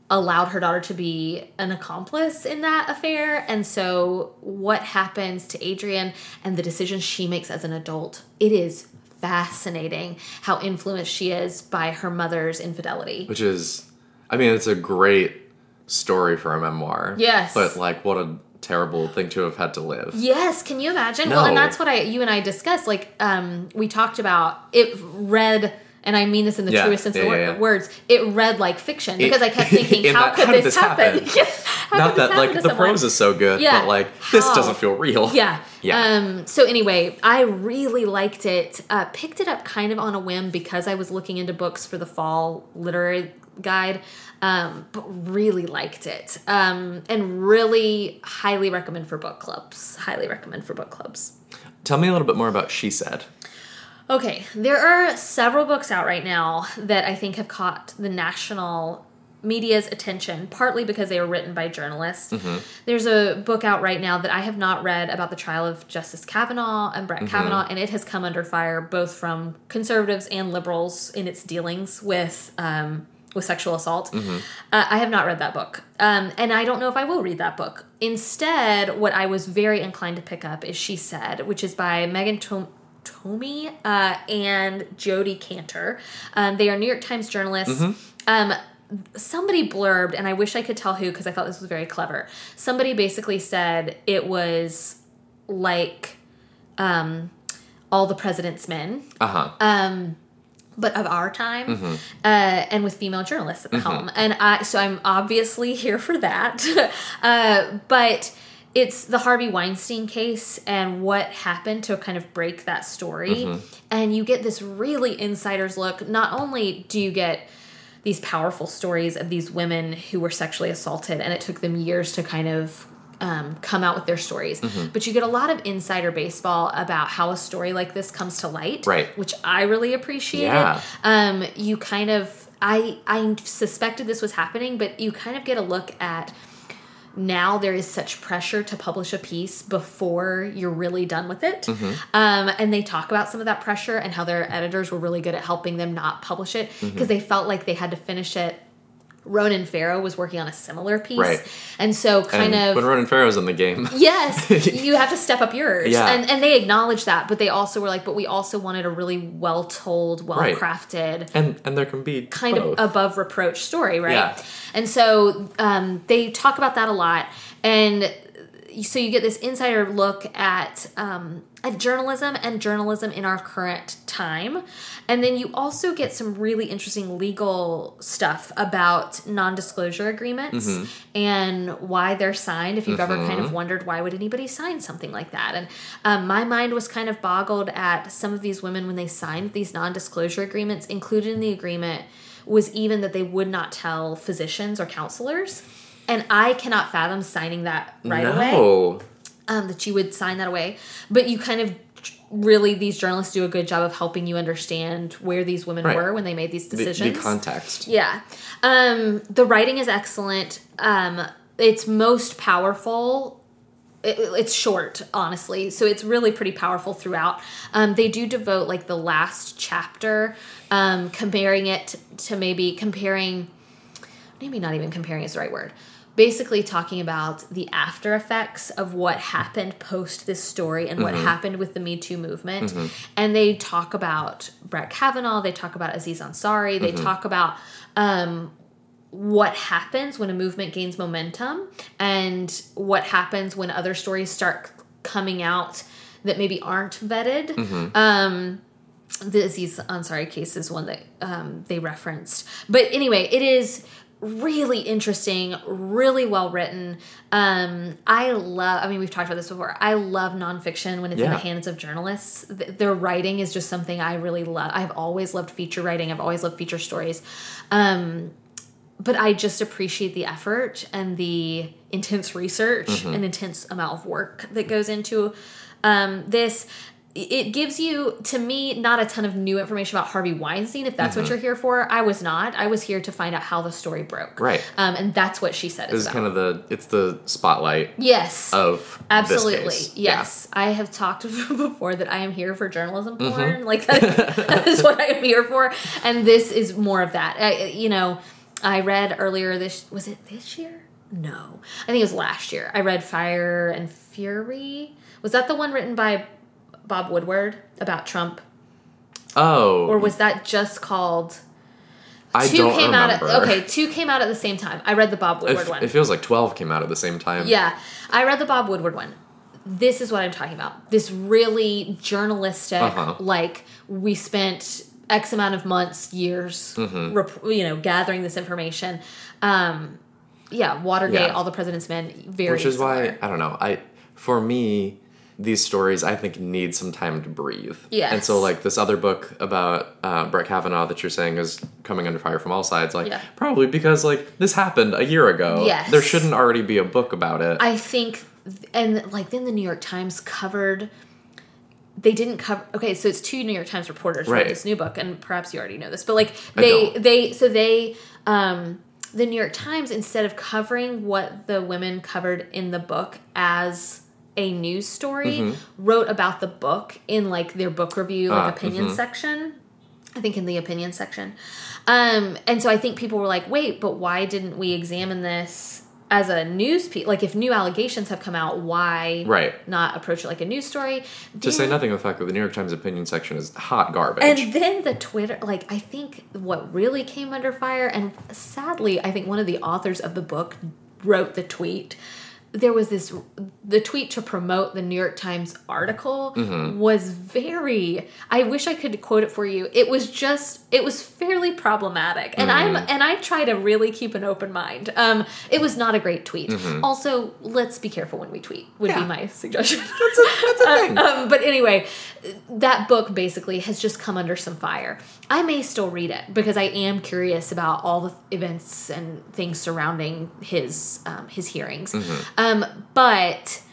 Speaker 3: allowed her daughter to be an accomplice in that affair. And so, what happens to Adrienne and the decisions she makes as an adult, it is fascinating how influenced she is by her mother's infidelity.
Speaker 2: Which is, I mean, it's a great story for a memoir.
Speaker 3: Yes.
Speaker 2: But, like, what a terrible thing to have had to live.
Speaker 3: Yes, can you imagine? Well, and that's what I you and I discussed. Like, um, we talked about it read and I mean this in the
Speaker 2: Yeah,
Speaker 3: truest sense of the
Speaker 2: yeah,
Speaker 3: wor-
Speaker 2: yeah.
Speaker 3: words. It read like fiction because I kept thinking, how
Speaker 2: that-
Speaker 3: could
Speaker 2: how did
Speaker 3: this
Speaker 2: this
Speaker 3: happen?
Speaker 2: happen?
Speaker 3: Yeah, how
Speaker 2: Not
Speaker 3: could this
Speaker 2: that,
Speaker 3: happen
Speaker 2: like, the
Speaker 3: someone?
Speaker 2: prose is so good,
Speaker 3: Yeah,
Speaker 2: but, like, this
Speaker 3: how?
Speaker 2: doesn't feel real.
Speaker 3: Yeah.
Speaker 2: Yeah.
Speaker 3: Um, so anyway, I really liked it. Uh, picked it up kind of on a whim because I was looking into books for the fall literary guide. Um, but really liked it. Um, and really highly recommend for book clubs. Highly recommend for book clubs.
Speaker 2: Tell me a little bit more about She Said.
Speaker 3: Okay, there are several books out right now that I think have caught the national media's attention, partly because they were written by journalists. There's a book out right now that I have not read about the trial of Justice Kavanaugh and Brett Kavanaugh, and it has come under fire both from conservatives and liberals in its dealings with um, with sexual assault. Uh, I have not read that book. Um, and I don't know if I will read that book. Instead, what I was very inclined to pick up is She Said, which is by Megan Tom- Twohey uh, and Jodi Kantor. Um, they are New York Times journalists. Um, somebody blurbed, and I wish I could tell who because I thought this was very clever. Somebody basically said it was like um, All the President's Men
Speaker 2: Uh huh.
Speaker 3: um, but of our time,
Speaker 2: Mm-hmm.
Speaker 3: uh, and with female journalists at the helm. And I, so I'm obviously here for that. uh, but it's the Harvey Weinstein case and what happened to kind of break that story.
Speaker 2: Mm-hmm.
Speaker 3: And you get this really insider's look. Not only do you get these powerful stories of these women who were sexually assaulted, and it took them years to kind of um, come out with their stories.
Speaker 2: Mm-hmm.
Speaker 3: But you get a lot of insider baseball about how a story like this comes to light,
Speaker 2: Right.
Speaker 3: Which I really appreciated.
Speaker 2: Yeah.
Speaker 3: Um, you kind of, I, I suspected this was happening, but you kind of get a look at now there is such pressure to publish a piece before you're really done with it.
Speaker 2: Mm-hmm.
Speaker 3: Um, and they talk about some of that pressure and how their editors were really good at helping them not publish it because
Speaker 2: Mm-hmm.
Speaker 3: they felt like they had to finish it. Ronan Farrow was working on a similar piece.
Speaker 2: Right.
Speaker 3: And so kind
Speaker 2: and
Speaker 3: of
Speaker 2: when Ronan Farrow's in the game.
Speaker 3: Yes, you have to step up yours.
Speaker 2: Yeah.
Speaker 3: And and they acknowledge that, but they also were like, but we also wanted a really well told, well crafted,
Speaker 2: And and there can be
Speaker 3: kind
Speaker 2: both.
Speaker 3: of above reproach story, right?
Speaker 2: Yeah.
Speaker 3: And so um, they talk about that a lot. And so you get this insider look at um, at journalism and journalism in our current time, and then you also get some really interesting legal stuff about non-disclosure agreements
Speaker 2: Mm-hmm.
Speaker 3: and why they're signed. If you've ever kind of wondered why would anybody sign something like that, and um, my mind was kind of boggled at some of these women when they signed these non-disclosure agreements. Included in the agreement was even that they would not tell physicians or counselors. And I cannot fathom signing that right away um, that you would sign that away. But you kind of really, these journalists do a good job of helping you understand where these women
Speaker 2: Right.
Speaker 3: were when they made these
Speaker 2: The,
Speaker 3: decisions.
Speaker 2: the context.
Speaker 3: Yeah. Um, the writing is excellent. Um, it's most powerful. It, it's short, honestly. So it's really pretty powerful throughout. Um, they do devote like the last chapter, um, comparing it to maybe comparing, maybe not even comparing is the right word. Basically, talking about the after effects of what happened post this story and what happened with the Me Too movement. And they talk about Brett Kavanaugh, they talk about Aziz Ansari, they talk about um, what happens when a movement gains momentum and what happens when other stories start coming out that maybe aren't vetted. Um, the Aziz Ansari case is one that um, they referenced. But anyway, it is really interesting, really well written. Um, I love, I mean, we've talked about this before. I love nonfiction when it's in the hands of journalists. Th- their writing is just something I really love. I've always loved feature writing, I've always loved feature stories. Um, but I just appreciate the effort and the intense research and intense amount of work that goes into um, this. It gives you, to me, not a ton of new information about Harvey Weinstein. If that's what you're here for, I was not. I was here to find out how the story broke.
Speaker 2: Right.
Speaker 3: Um, and that's what she said.
Speaker 2: Is kind of the it's the spotlight
Speaker 3: yes.
Speaker 2: of
Speaker 3: Absolutely.
Speaker 2: Case. Yeah.
Speaker 3: Yes. I have talked before that I am here for journalism
Speaker 2: Mm-hmm.
Speaker 3: porn. Like that is, that is what I am here for. And this is more of that. I, you know, I read earlier this was it this year? No. I think it was last year. I read Fire and Fury. Was that the one written by Bob Woodward about Trump?
Speaker 2: Oh,
Speaker 3: Or was that just called
Speaker 2: I
Speaker 3: two
Speaker 2: don't
Speaker 3: came
Speaker 2: remember.
Speaker 3: out at okay, two came out at the same time. I read the Bob
Speaker 2: It,
Speaker 3: Woodward one.
Speaker 2: it feels like twelve came out at the same time.
Speaker 3: Yeah, I read the Bob Woodward one. This is what I'm talking about. This really journalistic,
Speaker 2: Uh-huh.
Speaker 3: like we spent X amount of months, years,
Speaker 2: Mm-hmm.
Speaker 3: rep- you know, gathering this information. Um, yeah, Watergate,
Speaker 2: Yeah.
Speaker 3: All the President's Men, very.
Speaker 2: which is
Speaker 3: similar.
Speaker 2: why I don't know. I for me, these stories I think need some time to breathe.
Speaker 3: Yeah.
Speaker 2: And so like this other book about uh, Brett Kavanaugh that you're saying is coming under fire from all sides, like
Speaker 3: Yeah.
Speaker 2: probably because like this happened a year ago.
Speaker 3: Yes.
Speaker 2: There shouldn't already be a book about it.
Speaker 3: I think, and like then the New York Times covered. They didn't cover. Okay, so it's two New York Times reporters wrote
Speaker 2: Right.
Speaker 3: this new book, and perhaps you already know this, but like they they so they um the New York Times instead of covering what the women covered in the book as a news story,
Speaker 2: Mm-hmm.
Speaker 3: wrote about the book in like their book review like
Speaker 2: Ah,
Speaker 3: opinion section. I think in the opinion section. Um, and so I think people were like, wait, but why didn't we examine this as a news piece? Like, if new allegations have come out, why
Speaker 2: Right.
Speaker 3: not approach it like a news story?
Speaker 2: To say nothing of the fact that the New York Times opinion section is hot garbage.
Speaker 3: And then the Twitter, like, I think what really came under fire, and sadly, I think one of the authors of the book wrote the tweet. There was this, the tweet to promote the New York Times article
Speaker 2: Mm-hmm.
Speaker 3: was very, I wish I could quote it for you. It was just, it was fairly problematic. And I'm,
Speaker 2: Mm-hmm.
Speaker 3: and I try to really keep an open mind. Um, it was not a great tweet. Also, let's be careful when we tweet, would
Speaker 2: Mm-hmm. Yeah.
Speaker 3: be my suggestion.
Speaker 2: that's a, that's a thing.
Speaker 3: Um, but anyway, that book basically has just come under some fire. I may still read it because I am curious about all the events and things surrounding his um, his hearings. Um, but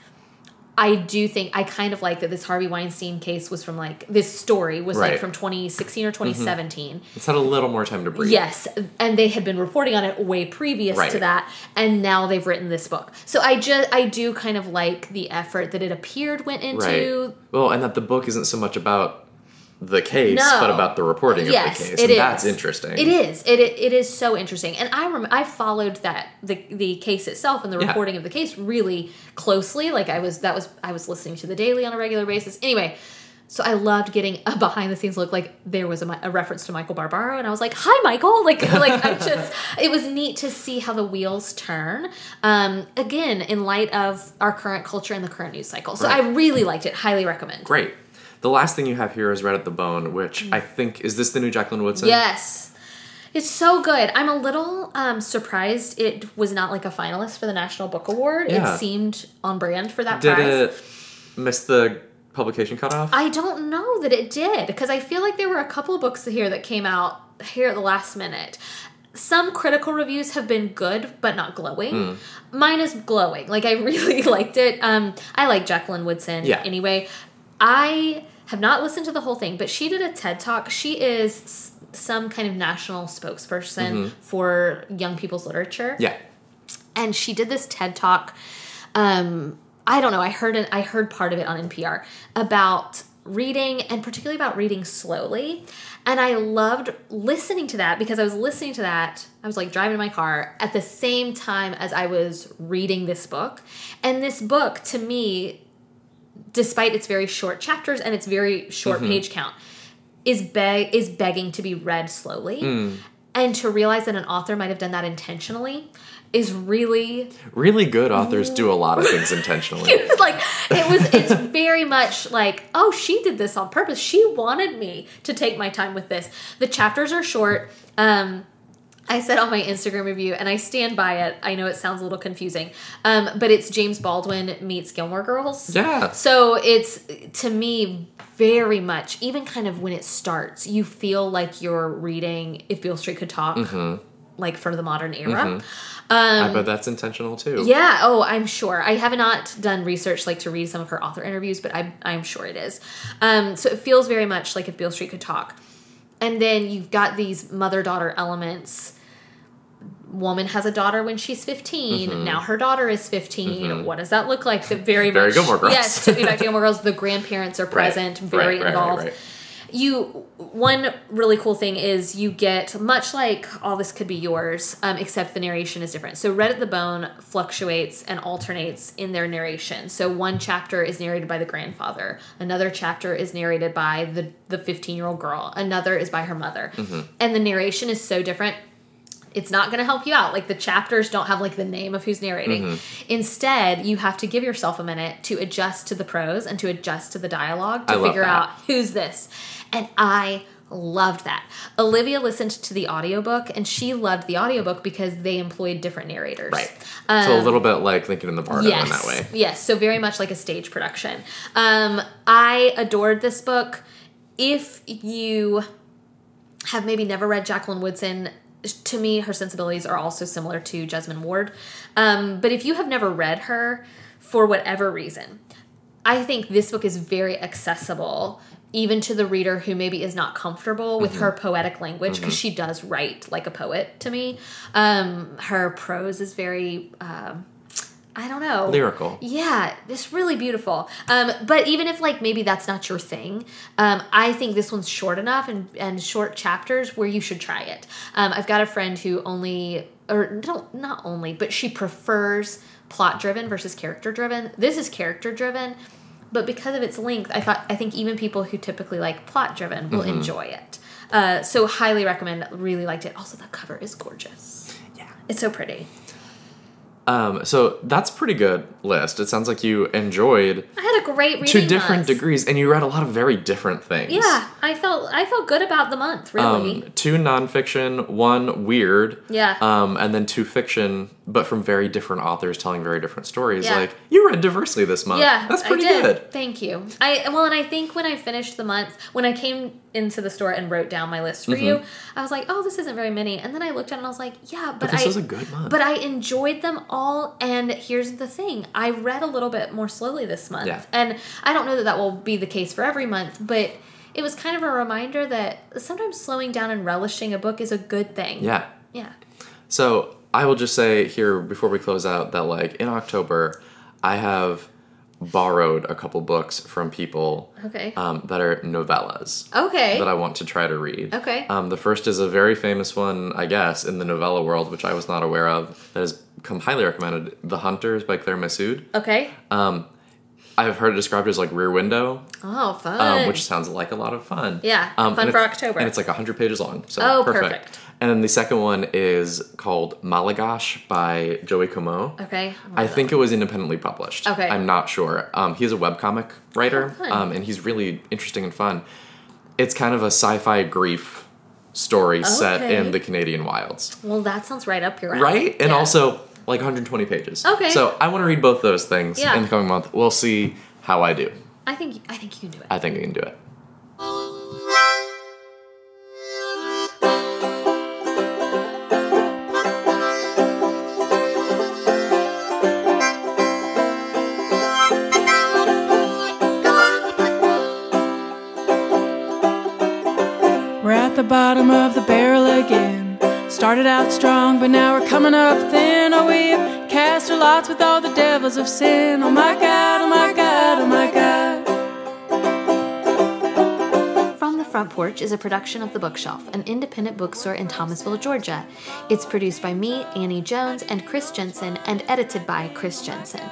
Speaker 3: I do think I kind of like that this Harvey Weinstein case was from like this story was like from 2016 or 2017.
Speaker 2: it's had a little more time to breathe.
Speaker 3: Yes, and they had been reporting on it way previous to that, and now they've written this book. So I just I do kind of like the effort that it appeared went into
Speaker 2: Right. Well, and that the book isn't so much about the case,
Speaker 3: No.
Speaker 2: but about the reporting
Speaker 3: yes,
Speaker 2: of the case. and
Speaker 3: is.
Speaker 2: that's interesting.
Speaker 3: It is. It, it it is so interesting, and I rem- I followed that the the case itself and the
Speaker 2: Yeah.
Speaker 3: reporting of the case really closely. Like I was that was I was listening to the Daily on a regular basis. Anyway. So I loved getting a behind the scenes look. Like there was a, a reference to Michael Barbaro, and I was like, "Hi, Michael!" Like, like I just, it was neat to see how the wheels turn. Um, again, in light of our current culture and the current news cycle. So
Speaker 2: Right.
Speaker 3: I really liked it. Highly recommend.
Speaker 2: Great. The last thing you have here is Red at the Bone, which I think is this the new Jacqueline Woodson?
Speaker 3: Yes. It's so good. I'm a little um, surprised it was not like a finalist for the National Book Award.
Speaker 2: Yeah.
Speaker 3: It seemed on brand for that
Speaker 2: Did
Speaker 3: prize.
Speaker 2: it miss the publication cutoff?
Speaker 3: I don't know that it did because I feel like there were a couple of books here that came out here at the last minute. Some critical reviews have been good, but not glowing.
Speaker 2: Hmm.
Speaker 3: Mine is glowing. Like I really liked it. Um, I like Jacqueline Woodson.
Speaker 2: Yeah.
Speaker 3: Anyway, I have not listened to the whole thing, but she did a TED talk. She is some kind of national spokesperson for young people's literature
Speaker 2: Mm-hmm. yeah.
Speaker 3: and she did this TED talk. Um, I don't know. I heard it. I heard part of it on NPR about reading and particularly about reading slowly. And I loved listening to that because I was listening to that. I was like driving my car at the same time as I was reading this book. And this book, to me, despite its very short chapters and its very short page count, is beg is begging to be read slowly. And to realize that an author might have done that intentionally is really
Speaker 2: Really good authors do a lot of things intentionally.
Speaker 3: like it was it's very much like oh she did this on purpose. She wanted me to take my time with this. The chapters are short. Um I said on my Instagram review, and I stand by it. I know it sounds a little confusing, um, but it's James Baldwin meets Gilmore Girls.
Speaker 2: Yeah.
Speaker 3: So it's to me very much, even kind of when it starts, you feel like you're reading If Beale Street Could Talk, like for the modern era.
Speaker 2: I bet that's intentional too.
Speaker 3: Yeah. Oh, I'm sure. I have not done research like to read some of her author interviews, but I'm I'm sure it is. Um, so it feels very much like if Beale Street could talk. And then you've got these mother daughter elements. Woman has a daughter when she's 15. Now her daughter is 15. What does that look like? The very
Speaker 2: Mm-hmm. Very
Speaker 3: much,
Speaker 2: Gilmore Girls.
Speaker 3: Yes, to be back to Gilmore Girls. The grandparents are present, very
Speaker 2: right, right,
Speaker 3: involved
Speaker 2: right.
Speaker 3: you one really cool thing is you get much like all this could be yours um, except the narration is different so red at the bone fluctuates and alternates in their narration so one chapter is narrated by the grandfather another chapter is narrated by the the 15 year old girl another is by her mother and the narration is so different it's not going to help you out. Like the chapters don't have like the name of who's narrating.
Speaker 2: Mm-hmm.
Speaker 3: Instead, you have to give yourself a minute to adjust to the prose and to adjust to the dialogue to
Speaker 2: I
Speaker 3: figure out who's this. And I loved that. Olivia listened to the audiobook and she loved the audiobook because they employed different narrators.
Speaker 2: Right. so a little bit like Lincoln in the Bardo
Speaker 3: Yes.
Speaker 2: in that way.
Speaker 3: Yes, so very much like a stage production. Um, I adored this book. If you have maybe never read Jacqueline Woodson, to me, her sensibilities are also similar to Jesmyn Ward. Um, but if you have never read her for whatever reason, I think this book is very accessible even to the reader who maybe is not comfortable with her poetic language because she does write like a poet to me. Um, her prose is very um I don't know.
Speaker 2: Lyrical.
Speaker 3: Yeah, it's really beautiful. Um, but even if like maybe that's not your thing, um, I think this one's short enough and, and short chapters where you should try it. Um, I've got a friend who only or no, not only, but she prefers plot driven versus character driven. This is character driven, but because of its length, I thought I think even people who typically like plot driven will
Speaker 2: Mm-hmm.
Speaker 3: enjoy it. Uh, so highly recommend. Really liked it. Also, the cover is gorgeous.
Speaker 2: Yeah.
Speaker 3: It's so pretty.
Speaker 2: Um, so that's pretty good list. It sounds like you enjoyed
Speaker 3: I had a great reading
Speaker 2: to different
Speaker 3: month.
Speaker 2: degrees, and you read a lot of very different things.
Speaker 3: Yeah, I felt I felt good about the month. Really.
Speaker 2: Um, two nonfiction, one weird.
Speaker 3: Yeah.
Speaker 2: Um, and then two fiction, but from very different authors telling very different stories.
Speaker 3: Yeah.
Speaker 2: Like you read diversely this month.
Speaker 3: yeah,
Speaker 2: That's pretty
Speaker 3: I did.
Speaker 2: good.
Speaker 3: Thank you. I well, and I think when I finished the month, when I came into the store and wrote down my list for you, I was like, "Oh, this isn't very many." And then I looked at it and I was like, "Yeah, but,
Speaker 2: this
Speaker 3: I
Speaker 2: was a good month.
Speaker 3: But I enjoyed them all. And here's the thing: I read a little bit more slowly this month,
Speaker 2: Yeah.
Speaker 3: and I don't know that that will be the case for every month, but. It was kind of a reminder that sometimes slowing down and relishing a book is a good thing.
Speaker 2: Yeah.
Speaker 3: Yeah.
Speaker 2: So I will just say here before we close out that like in October, I have borrowed a couple books from people
Speaker 3: Okay.
Speaker 2: um, that are novellas.
Speaker 3: okay.
Speaker 2: that I want to try to read.
Speaker 3: Okay.
Speaker 2: Um, the first is a very famous one, I guess, in the novella world, which I was not aware of, that come highly recommended. The Hunters by Claire Messud.
Speaker 3: okay.
Speaker 2: I've heard it described as like Rear Window,
Speaker 3: Oh, fun.
Speaker 2: um, which sounds like a lot of fun.
Speaker 3: Yeah,
Speaker 2: um,
Speaker 3: fun for October.
Speaker 2: And it's like 100 pages long. So
Speaker 3: Oh,
Speaker 2: perfect.
Speaker 3: perfect.
Speaker 2: And then the second one is called Malagash by Joey Comeau.
Speaker 3: okay.
Speaker 2: I think it was independently published.
Speaker 3: Okay.
Speaker 2: I'm not sure. Um, he's a webcomic writer,
Speaker 3: Oh,
Speaker 2: um, and he's really interesting and fun. It's kind of a sci-fi grief story set in the Canadian wilds,
Speaker 3: Well, that sounds right up your alley.
Speaker 2: right? And
Speaker 3: Yeah.
Speaker 2: also like 120 pages.
Speaker 3: Okay.
Speaker 2: So I want to read both those things
Speaker 3: Yeah.
Speaker 2: in the coming month. We'll see how I do.
Speaker 3: I think I think you can do it.
Speaker 2: I think I can do it.
Speaker 4: We're at the bottom of the barrel again. Started out strong, but now we're coming up thin. Cast our lots with all the devils of sin. Oh my God, oh my God, oh my God.
Speaker 3: From the Front Porch is a production of The Bookshelf, an independent bookstore in Thomasville, Georgia. It's produced by me, Annie Jones, and Chris Jensen, and edited by Chris Jensen.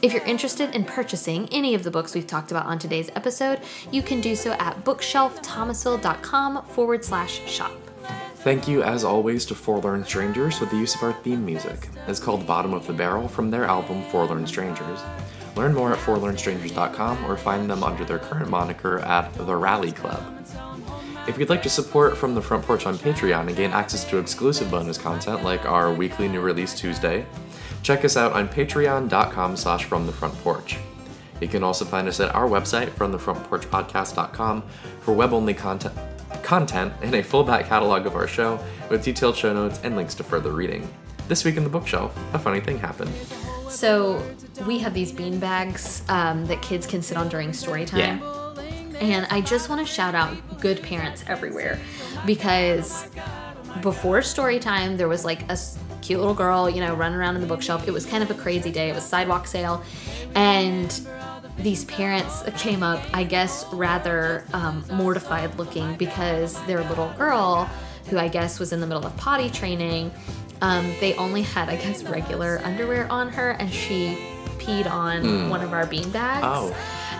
Speaker 3: If you're interested in purchasing any of the books we've talked about on today's episode, you can do so at bookshelfthomasville.com forward slash shop.
Speaker 2: Thank you, as always, to Forlorn Strangers for the use of our theme music. It's called Bottom of the Barrel from their album Forlorn Strangers. Learn more at forlornstrangers.com or find them under their current moniker at The Rally Club. If you'd like to support From the Front Porch on Patreon and gain access to exclusive bonus content like our weekly new release Tuesday, check us out on patreon.com slash from the front porch. You can also find us at our website, fromthefrontporchpodcast.com, for web-only content content and a full back catalog of our show with detailed show notes and links to further reading. This week in the bookshelf, a funny thing happened.
Speaker 3: So we have these bean bags um, that kids can sit on during story time. And I just want to shout out good parents everywhere because before story time, there was like a cute little girl, you know, running around in the bookshelf. It was kind of a crazy day. It was sidewalk sale. And these parents came up, I guess, rather um, mortified looking because their little girl, who I guess was in the middle of potty training, um, they only had, I guess, regular underwear on her, and she peed on one of our bean bags.
Speaker 2: Oh.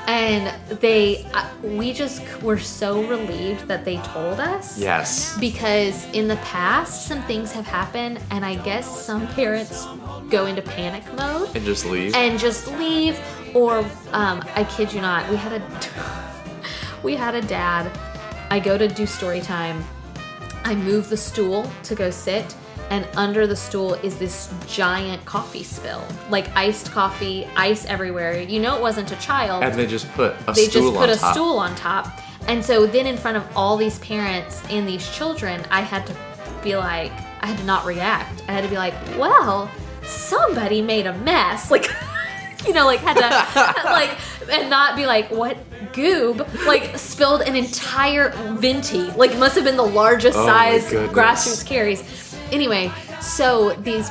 Speaker 3: And they, uh, we just were so relieved that they told us.
Speaker 2: Yes.
Speaker 3: because in the past some things have happened and i guess some parents go into panic mode.
Speaker 2: And just leave.
Speaker 3: and just leave or um, i kid you not we had a we had a dad. I go to do story time. I move the stool to go sit and under the stool is this giant coffee spill like iced coffee ice everywhere you know it wasn't a child
Speaker 2: and they just put a
Speaker 3: they
Speaker 2: stool
Speaker 3: just put
Speaker 2: on
Speaker 3: a
Speaker 2: top.
Speaker 3: stool on top. And so then in front of all these parents and these children, I had to be like, I had to not react. I had to be like, well, somebody made a mess. Like, you know, like had to like and not be like, what goob? Like spilled an entire venti. Like must have been the largest
Speaker 2: Oh
Speaker 3: size grassroots carries. Anyway, so these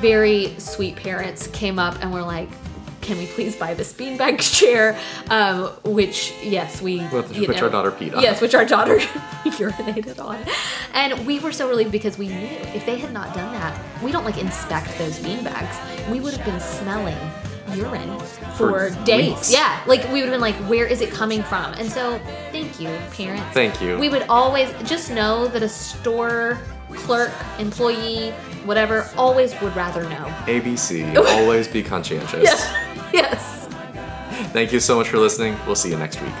Speaker 3: very sweet parents came up and were like, "Can we please buy this beanbag chair?" Um, which yes, we
Speaker 2: Which-
Speaker 3: you
Speaker 2: which our daughter peed on.
Speaker 3: Yes, which our daughter urinated on, and we were so relieved because we knew if they had not done that, we don't like inspect those beanbags. We would have been smelling urine for,
Speaker 2: For
Speaker 3: days.
Speaker 2: weeks.
Speaker 3: Yeah, like we would have been like, where is it coming from? And so, thank you, parents.
Speaker 2: Thank you.
Speaker 3: We would always just know that a store clerk, employee, whatever, always would rather know.
Speaker 2: ABC, always be conscientious.
Speaker 3: Yes.
Speaker 2: Thank you so much for listening. We'll see you next week.